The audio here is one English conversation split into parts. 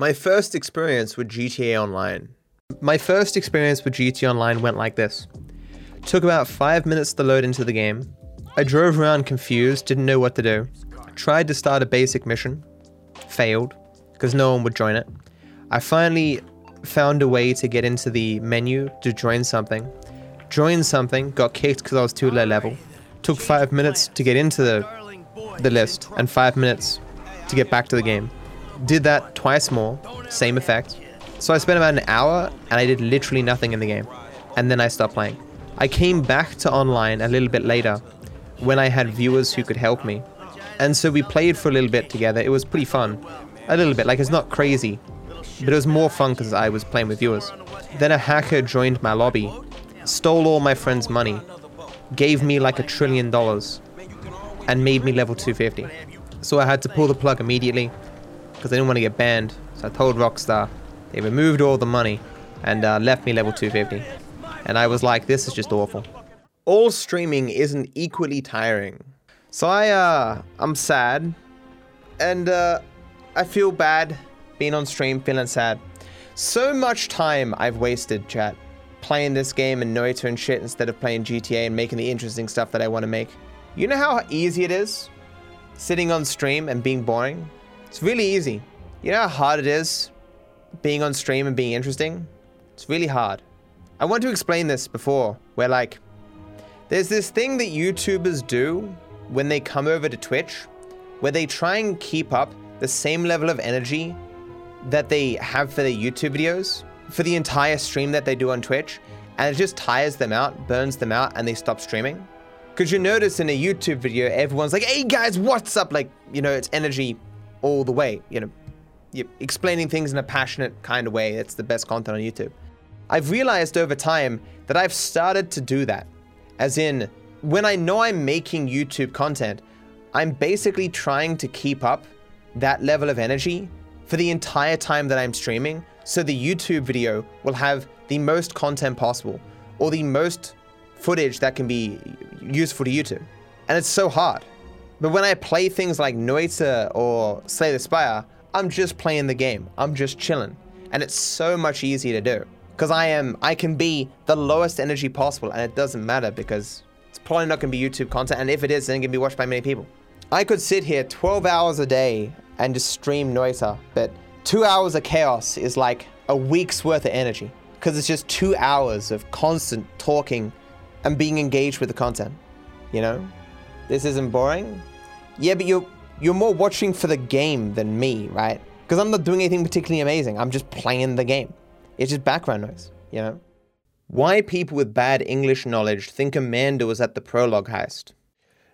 My first experience with GTA Online. My first experience with GTA Online went like this. Took about five minutes to load into the game. I drove around confused, didn't know what to do. Tried to start a basic mission. Failed, because no one would join it. I finally found a way to get into the menu to join something. Joined something, got kicked because I was too low level. Took five minutes to get into the, the list, and five minutes to get back to the game. Did that twice more, same effect. So I spent about an hour and I did literally nothing in the game. And then I stopped playing. I came back to online a little bit later when I had viewers who could help me. And so we played for a little bit together. It was pretty fun. A little bit, like it's not crazy, but it was more fun because I was playing with viewers. Then a hacker joined my lobby, stole all my friends' money, gave me like a trillion dollars, and made me level 250. So I had to pull the plug immediately because I didn't want to get banned. So I told Rockstar. They removed all the money and uh, left me level 250. And I was like, this is just awful. All streaming isn't equally tiring. So I, uh, I'm sad. And, uh, I feel bad being on stream, feeling sad. So much time I've wasted, chat, playing this game and Noita and shit instead of playing GTA and making the interesting stuff that I want to make. You know how easy it is? Sitting on stream and being boring? It's really easy. You know how hard it is being on stream and being interesting? It's really hard. I want to explain this before, where like, there's this thing that YouTubers do when they come over to Twitch, where they try and keep up the same level of energy that they have for their YouTube videos for the entire stream that they do on Twitch, and it just tires them out, burns them out, and they stop streaming. Because you notice in a YouTube video, everyone's like, hey guys, what's up? Like, you know, it's energy all the way. You know, you're explaining things in a passionate kind of way. It's the best content on YouTube. I've realized over time that I've started to do that. As in, when I know I'm making YouTube content, I'm basically trying to keep up that level of energy for the entire time that I'm streaming so the YouTube video will have the most content possible or the most footage that can be useful to YouTube. And it's so hard. But when I play things like Noita or Slay the Spire, I'm just playing the game. I'm just chilling. And it's so much easier to do. Because I am I can be the lowest energy possible and it doesn't matter because it's probably not gonna be YouTube content, and if it is, then it can be watched by many people. I could sit here 12 hours a day and just stream Noita, but two hours of chaos is like a week's worth of energy. Because it's just two hours of constant talking and being engaged with the content. You know? This isn't boring. Yeah, but you're you're more watching for the game than me, right? Because I'm not doing anything particularly amazing. I'm just playing the game. It's just background noise, you know? Why people with bad English knowledge think Amanda was at the prologue heist.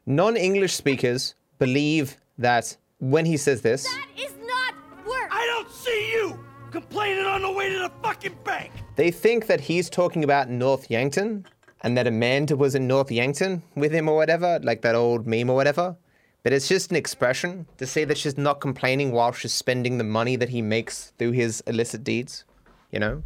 Non English speakers believe that when he says this, That is not work. I don't see you complaining on the way to the fucking bank. they think that he's talking about North Yankton and that Amanda was in North Yankton with him or whatever, like that old meme or whatever. But it's just an expression to say that she's not complaining while she's spending the money that he makes through his illicit deeds, you know?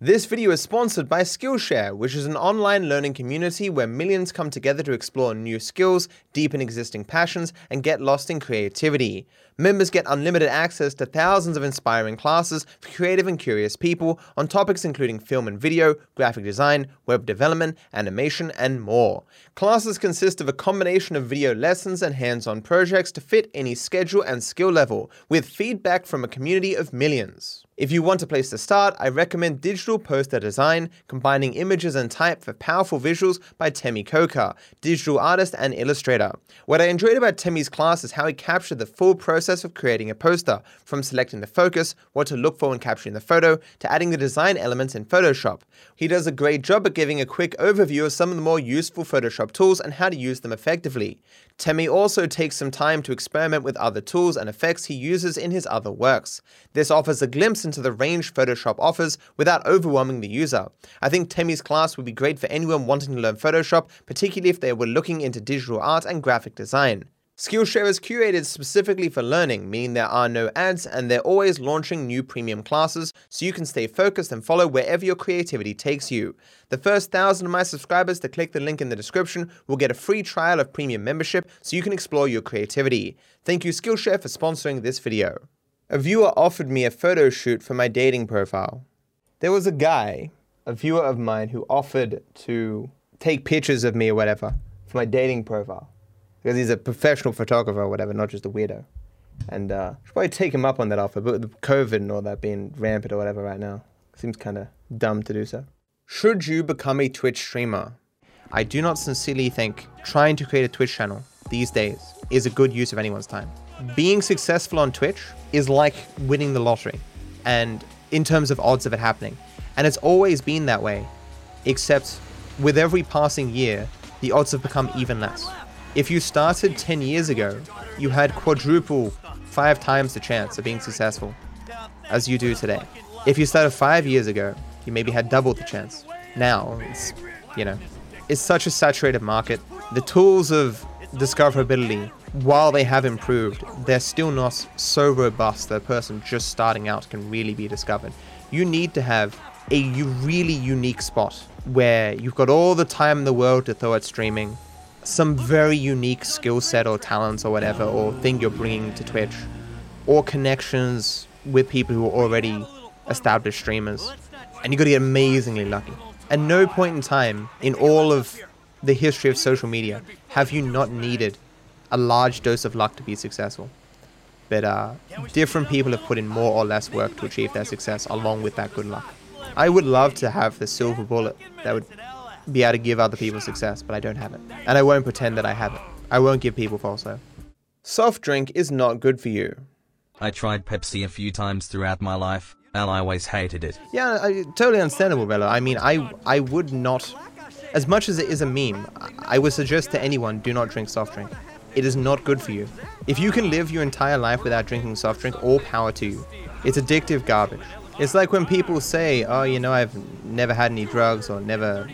This video is sponsored by Skillshare, which is an online learning community where millions come together to explore new skills, deepen existing passions, and get lost in creativity. Members get unlimited access to thousands of inspiring classes for creative and curious people on topics including film and video, graphic design, web development, animation, and more. Classes consist of a combination of video lessons and hands on projects to fit any schedule and skill level, with feedback from a community of millions. If you want a place to start, I recommend Digital Poster Design, combining images and type for powerful visuals by Temi Coker, digital artist and illustrator. What I enjoyed about Temi's class is how he captured the full process of creating a poster, from selecting the focus, what to look for when capturing the photo, to adding the design elements in Photoshop. He does a great job at giving a quick overview of some of the more useful Photoshop tools and how to use them effectively. Temi also takes some time to experiment with other tools and effects he uses in his other works. This offers a glimpse into the range Photoshop offers without overwhelming the user. I think Temi's class would be great for anyone wanting to learn Photoshop, particularly if they were looking into digital art and graphic design. Skillshare is curated specifically for learning, meaning there are no ads and they're always launching new premium classes so you can stay focused and follow wherever your creativity takes you. The first thousand of my subscribers to click the link in the description will get a free trial of premium membership so you can explore your creativity. Thank you Skillshare for sponsoring this video. A viewer offered me a photo shoot for my dating profile. There was a guy, a viewer of mine, who offered to take pictures of me or whatever for my dating profile. Because he's a professional photographer or whatever, not just a weirdo. And uh, should probably take him up on that offer, but with COVID and all that being rampant or whatever right now, seems kind of dumb to do so. Should you become a Twitch streamer? I do not sincerely think trying to create a Twitch channel these days is a good use of anyone's time. Being successful on Twitch is like winning the lottery, and in terms of odds of it happening. And it's always been that way, except with every passing year, the odds have become even less. If you started 10 years ago, you had quadruple, five times the chance of being successful as you do today. If you started five years ago, you maybe had double the chance. Now, it's, you know, it's such a saturated market. The tools of discoverability, while they have improved, they're still not so robust that a person just starting out can really be discovered. You need to have a really unique spot where you've got all the time in the world to throw at streaming, some very unique skill set or talents or whatever, or thing you're bringing to Twitch, or connections with people who are already established streamers. And you've got to get amazingly lucky. At no point in time in all of the history of social media have you not needed a large dose of luck to be successful. But uh, different people have put in more or less work to achieve their success along with that good luck. I would love to have the silver bullet that would be able to give other people success, but I don't have it. And I won't pretend that I have it. I won't give people false hope. Soft drink is not good for you. I tried Pepsi a few times throughout my life, and I always hated it. Yeah, I, totally understandable, Bella. I mean, I I would not, as much as it is a meme, I- would suggest to anyone do not drink soft drink. It is not good for you. If you can live your entire life without drinking soft drink, all power to you. It's addictive garbage. It's like when people say, "Oh, you know, I've never had any drugs or never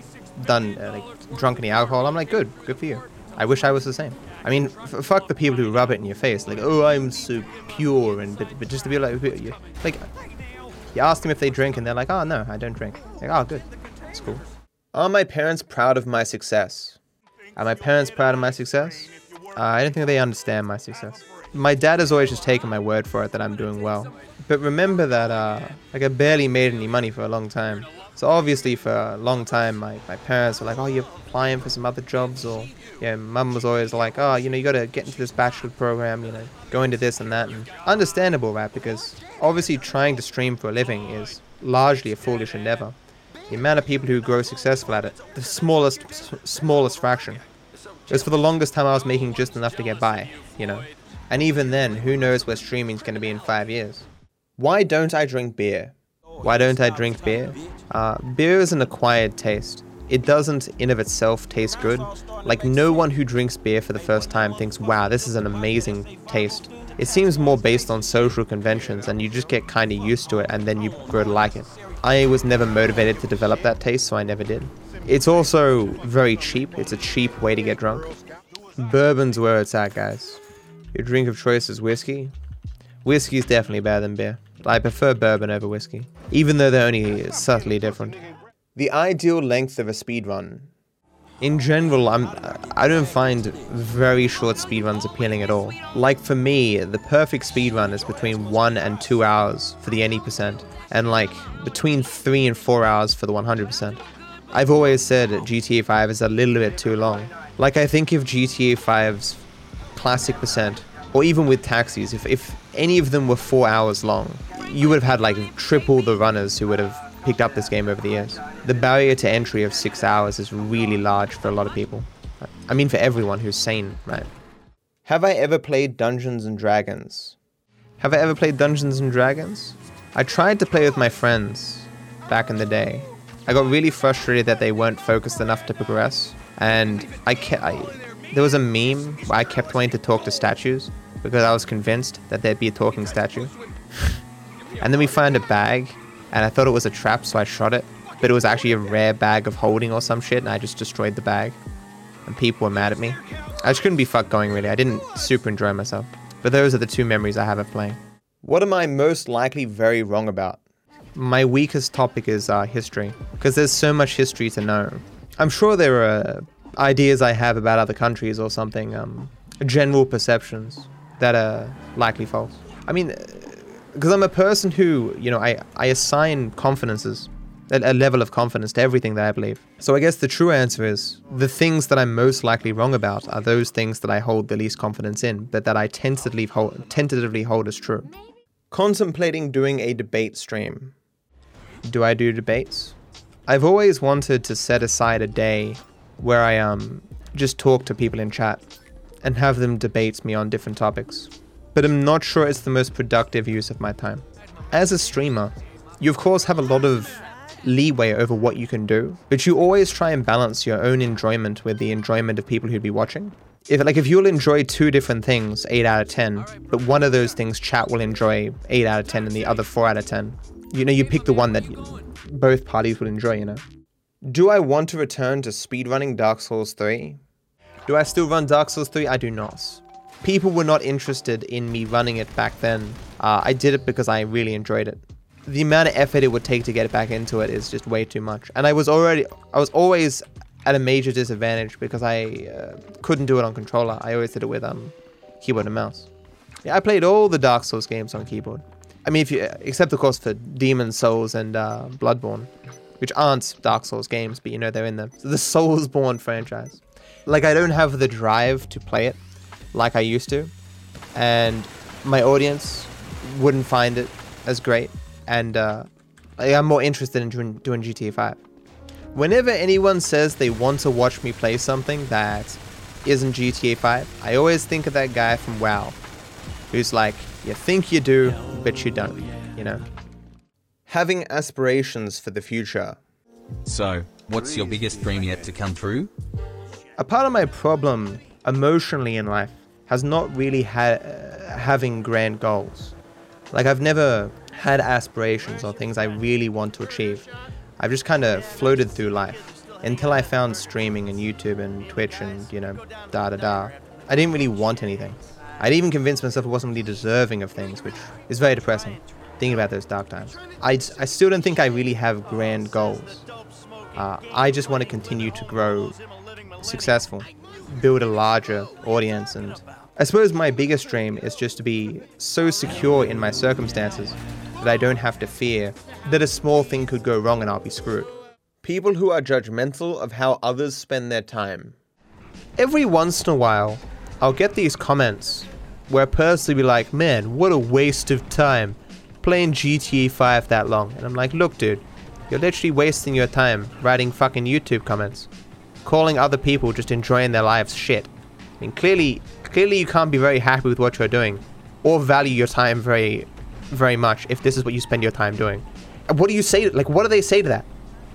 done uh, like drunk any alcohol." I'm like, "Good, good for you." I wish I was the same. I mean, f- fuck the people who rub it in your face, like, "Oh, I'm so pure," and but, but just to be like, like, you ask them if they drink, and they're like, "Oh, no, I don't drink." Like, "Oh, good, that's cool." Are my parents proud of my success? Are my parents proud of my success? Uh, I don't think they understand my success. My dad has always just taken my word for it that I'm doing well. But remember that, uh, like, I barely made any money for a long time. So obviously, for a long time, my, my parents were like, "Oh, you're applying for some other jobs," or yeah, mum was always like, "Oh, you know, you got to get into this bachelor program, you know, go into this and that." And understandable, right? Because obviously, trying to stream for a living is largely a foolish endeavor. The amount of people who grow successful at it, the smallest, s- smallest fraction. Because for the longest time, I was making just enough to get by, you know. And even then, who knows where streaming's going to be in five years? Why don't I drink beer? Why don't I drink beer? Uh, beer is an acquired taste. It doesn't, in of itself, taste good. Like no one who drinks beer for the first time thinks, "Wow, this is an amazing taste." It seems more based on social conventions, and you just get kind of used to it, and then you grow to like it. I was never motivated to develop that taste, so I never did. It's also very cheap. It's a cheap way to get drunk. Bourbon's where it's at, guys. Your drink of choice is whiskey. Whiskey's definitely better than beer. I prefer bourbon over whiskey, even though they're only subtly different. The ideal length of a speed run. In general, I'm I don't find very short speedruns appealing at all. Like for me, the perfect speedrun is between one and two hours for the any percent, and like between three and four hours for the 100%. I've always said GTA 5 is a little bit too long. Like I think if GTA 5's classic percent, or even with taxis, if, if any of them were four hours long, you would have had like triple the runners who would have picked up this game over the years. The barrier to entry of six hours is really large for a lot of people. I mean, for everyone who's sane, right? Have I ever played Dungeons and Dragons? Have I ever played Dungeons and Dragons? I tried to play with my friends back in the day. I got really frustrated that they weren't focused enough to progress, and I, ke- I there was a meme where I kept wanting to talk to statues because I was convinced that there'd be a talking statue. and then we found a bag, and I thought it was a trap, so I shot it, but it was actually a rare bag of holding or some shit, and I just destroyed the bag. And people were mad at me. I just couldn't be fucked going really. I didn't super enjoy myself. But those are the two memories I have of playing. What am I most likely very wrong about? My weakest topic is uh, history, because there's so much history to know. I'm sure there are ideas I have about other countries or something, um, general perceptions that are likely false. I mean, because I'm a person who, you know, I, I assign confidences, a, a level of confidence to everything that I believe. So I guess the true answer is the things that I'm most likely wrong about are those things that I hold the least confidence in, but that I tentatively hold, tentatively hold as true. Contemplating doing a debate stream. Do I do debates? I've always wanted to set aside a day where I um just talk to people in chat and have them debate me on different topics. But I'm not sure it's the most productive use of my time. As a streamer, you of course have a lot of leeway over what you can do, but you always try and balance your own enjoyment with the enjoyment of people who'd be watching. If like if you'll enjoy two different things, 8 out of 10, but one of those things chat will enjoy 8 out of 10 and the other 4 out of 10. You know, you pick the one that both parties would enjoy, you know. Do I want to return to speedrunning Dark Souls 3? Do I still run Dark Souls 3? I do not. People were not interested in me running it back then. Uh, I did it because I really enjoyed it. The amount of effort it would take to get back into it is just way too much. And I was already, I was always at a major disadvantage because I uh, couldn't do it on controller. I always did it with um, keyboard and mouse. Yeah, I played all the Dark Souls games on keyboard. I mean, if you, except of course for Demon Souls and uh, Bloodborne, which aren't Dark Souls games, but you know they're in them. So the Soulsborne franchise. Like I don't have the drive to play it like I used to, and my audience wouldn't find it as great, and uh, I'm more interested in doing, doing GTA 5. Whenever anyone says they want to watch me play something that isn't GTA 5, I always think of that guy from WoW, who's like, you think you do, but you don't, you know? Having aspirations for the future. So, what's your biggest dream yet to come true? A part of my problem emotionally in life has not really had uh, having grand goals. Like I've never had aspirations or things I really want to achieve. I've just kind of floated through life until I found streaming and YouTube and Twitch and you know da da da. I didn't really want anything. I'd even convinced myself I wasn't really deserving of things, which is very depressing. Thinking about those dark times. I, I still don't think I really have grand goals. Uh, I just want to continue to grow successful, build a larger audience, and I suppose my biggest dream is just to be so secure in my circumstances that I don't have to fear that a small thing could go wrong and I'll be screwed. People who are judgmental of how others spend their time. Every once in a while, I'll get these comments where a person will be like, man, what a waste of time playing GTA 5 that long. And I'm like, look, dude, you're literally wasting your time writing fucking YouTube comments, calling other people just enjoying their lives shit. I mean, clearly, clearly you can't be very happy with what you're doing, or value your time very, very much if this is what you spend your time doing. What do you say? Like, what do they say to that?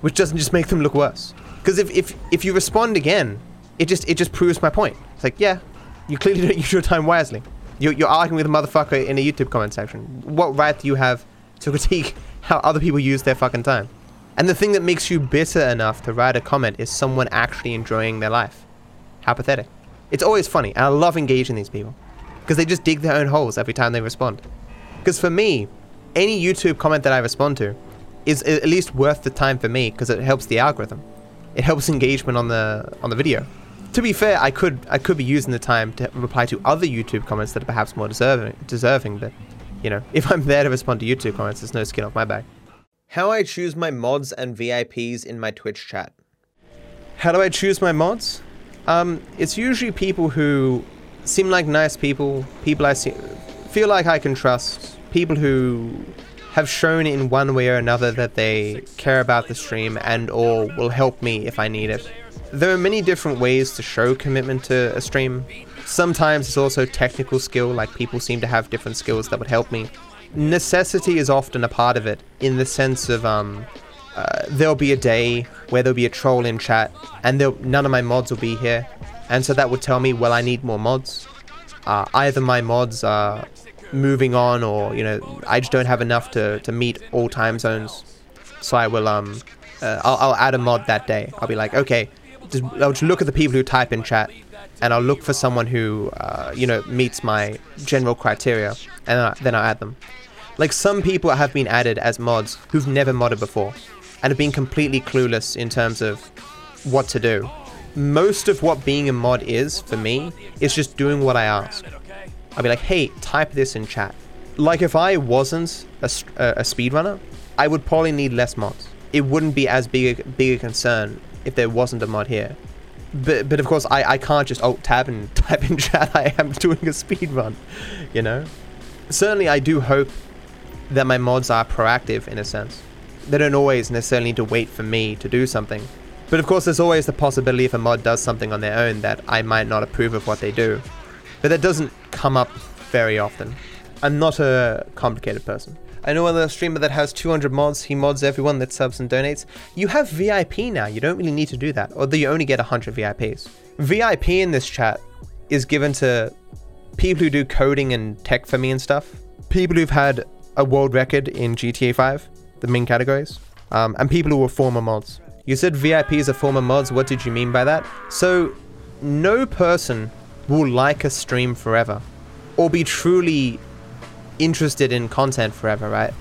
Which doesn't just make them look worse. Because if, if if you respond again, it just it just proves my point. It's like, yeah, you clearly don't use your time wisely. You're, you're arguing with a motherfucker in a YouTube comment section. What right do you have to critique how other people use their fucking time? And the thing that makes you bitter enough to write a comment is someone actually enjoying their life. How pathetic. It's always funny, and I love engaging these people. Because they just dig their own holes every time they respond. Because for me, any YouTube comment that I respond to is at least worth the time for me because it helps the algorithm. It helps engagement on the on the video. To be fair, I could I could be using the time to reply to other YouTube comments that are perhaps more deserving deserving, but you know, if I'm there to respond to YouTube comments, there's no skin off my back. How I choose my mods and VIPs in my Twitch chat. How do I choose my mods? Um, it's usually people who seem like nice people, people I see, feel like I can trust, people who have shown in one way or another that they care about the stream and or will help me if I need it. There are many different ways to show commitment to a stream. Sometimes it's also technical skill, like people seem to have different skills that would help me. Necessity is often a part of it, in the sense of um, uh, there'll be a day where there'll be a troll in chat, and none of my mods will be here, and so that would tell me, well, I need more mods. Uh, either my mods are moving on, or you know, I just don't have enough to, to meet all time zones, so I will um, uh, I'll, I'll add a mod that day. I'll be like, okay, just, I'll just look at the people who type in chat, and I'll look for someone who, uh, you know, meets my general criteria, and then I'll add them. Like some people have been added as mods who've never modded before, and have been completely clueless in terms of what to do. Most of what being a mod is, for me, is just doing what I ask. I'll be like, hey, type this in chat. like if I wasn't a speedrunner, I would probably need less mods. It wouldn't be as big a, big a concern if there wasn't a mod here. But but of course I, I can't just alt tab and type in chat I am doing a speed run, you know. Certainly I do hope that my mods are proactive in a sense. They don't always necessarily need to wait for me to do something. But of course there's always the possibility if a mod does something on their own that I might not approve of what they do. But that doesn't come up very often. I'm not a complicated person. I know another streamer that has 200 mods. He mods everyone that subs and donates. You have VIP now. You don't really need to do that. Although you only get 100 VIPs. VIP in this chat is given to people who do coding and tech for me and stuff. People who've had a world record in GTA 5, the main categories. Um, and people who were former mods. You said VIPs are former mods. What did you mean by that? So, no person will like a stream forever or be truly interested in content forever, right?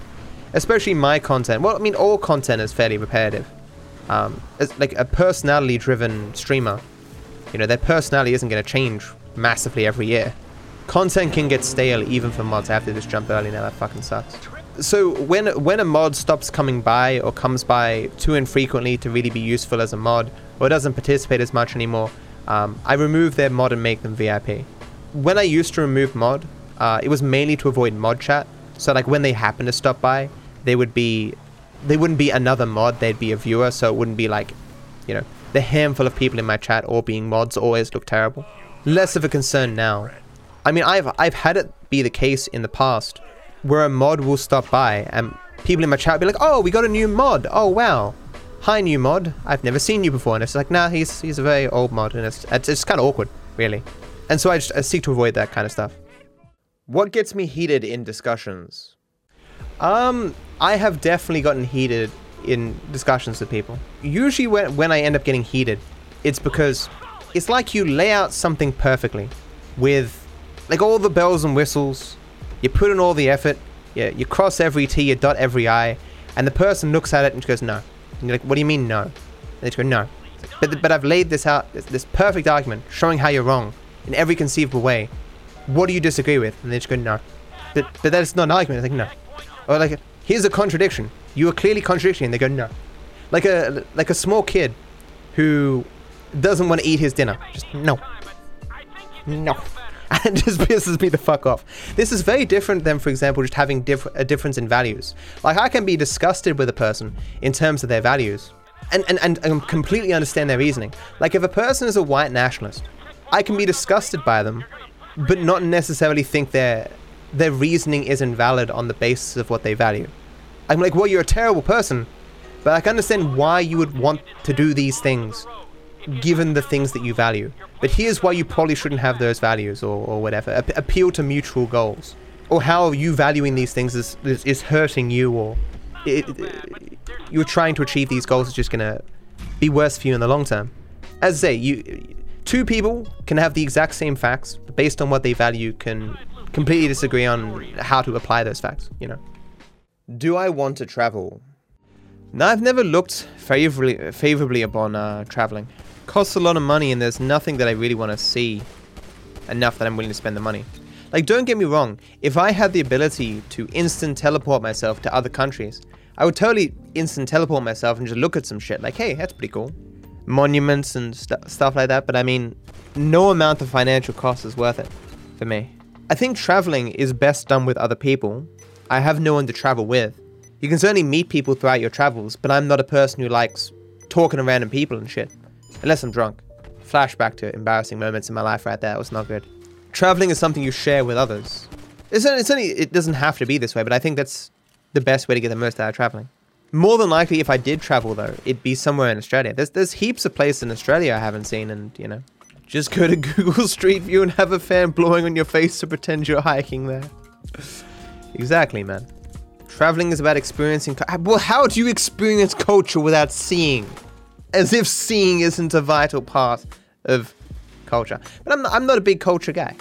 Especially my content. Well, I mean, all content is fairly repetitive. Um, like a personality-driven streamer, you know, their personality isn't going to change massively every year. Content can get stale even for mods. To just jump early now. That fucking sucks. So when when a mod stops coming by or comes by too infrequently to really be useful as a mod, or doesn't participate as much anymore, um, I remove their mod and make them VIP. When I used to remove mod, uh, it was mainly to avoid mod chat. So like when they happen to stop by, they would be, they wouldn't be another mod. They'd be a viewer. So it wouldn't be like, you know, the handful of people in my chat all being mods always look terrible. Less of a concern now. I mean, I've I've had it be the case in the past where a mod will stop by and people in my chat will be like, "Oh, we got a new mod. Oh, wow. Hi, new mod. I've never seen you before." And it's like, "Nah, he's he's a very old mod," and it's it's, it's kind of awkward, really. And so I just I seek to avoid that kind of stuff. What gets me heated in discussions? Um, I have definitely gotten heated in discussions with people. Usually, when when I end up getting heated, it's because it's like you lay out something perfectly, with like all the bells and whistles. You put in all the effort. You you cross every T, you dot every I, and the person looks at it and goes, "No." And you're like, "What do you mean, no?" And they just go, "No." But but I've laid this out, this, this perfect argument, showing how you're wrong in every conceivable way. What do you disagree with? And they just go, "No." But but that's not an argument. It's like, "No." Or like, here's a contradiction. You are clearly contradicting. And they go, no. Like a like a small kid who doesn't want to eat his dinner. Just no. No. And just pisses me the fuck off. This is very different than, for example, just having diff- a difference in values. Like, I can be disgusted with a person in terms of their values and, and, and, and completely understand their reasoning. Like, if a person is a white nationalist, I can be disgusted by them, but not necessarily think their their reasoning is invalid on the basis of what they value. I'm like, well, you're a terrible person, but I can understand why you would want to do these things, given the things that you value. But here's why you probably shouldn't have those values or, or whatever. A- appeal to mutual goals, or how you valuing these things is is, is hurting you, or it, you're trying to achieve these goals is just gonna be worse for you in the long term. As I say, you two people can have the exact same facts, but based on what they value, can completely disagree on how to apply those facts. You know. Do I want to travel? No, I've never looked favorably favorably upon uh, traveling. Costs a lot of money, and there's nothing that I really want to see enough that I'm willing to spend the money. Like, don't get me wrong. If I had the ability to instant teleport myself to other countries, I would totally instant teleport myself and just look at some shit. Like, hey, that's pretty cool. Monuments and st- stuff like that. But I mean, no amount of financial cost is worth it for me. I think traveling is best done with other people. I have no one to travel with. You can certainly meet people throughout your travels, but I'm not a person who likes talking to random people and shit. Unless I'm drunk. Flashback to embarrassing moments in my life right there. It was not good. Traveling is something you share with others. It's it's only, it doesn't have to be this way, but I think that's the best way to get the most out of traveling. More than likely, if I did travel though, it'd be somewhere in Australia. There's there's heaps of places in Australia I haven't seen, and you know, just go to Google Street View and have a fan blowing on your face to pretend you're hiking there. exactly, man. Traveling is about experiencing. Well, how do you experience culture without seeing? As if seeing isn't a vital part of culture. But I'm not, I'm not a big culture guy.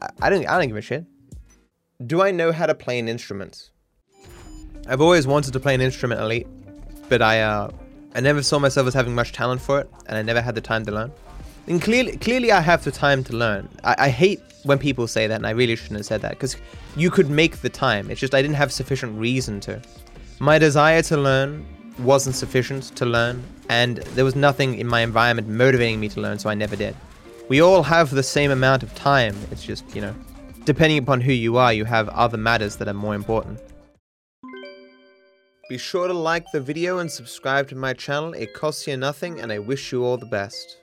I, I don't I don't give a shit. Do I know how to play an instrument? I've always wanted to play an instrument elite, but I uh I never saw myself as having much talent for it, and I never had the time to learn. And clearly, clearly, I have the time to learn. I, I hate when people say that, and I really shouldn't have said that because you could make the time. It's just I didn't have sufficient reason to. My desire to learn wasn't sufficient to learn, and there was nothing in my environment motivating me to learn, so I never did. We all have the same amount of time. It's just, you know, depending upon who you are, you have other matters that are more important. Be sure to like the video and subscribe to my channel. It costs you nothing, and I wish you all the best.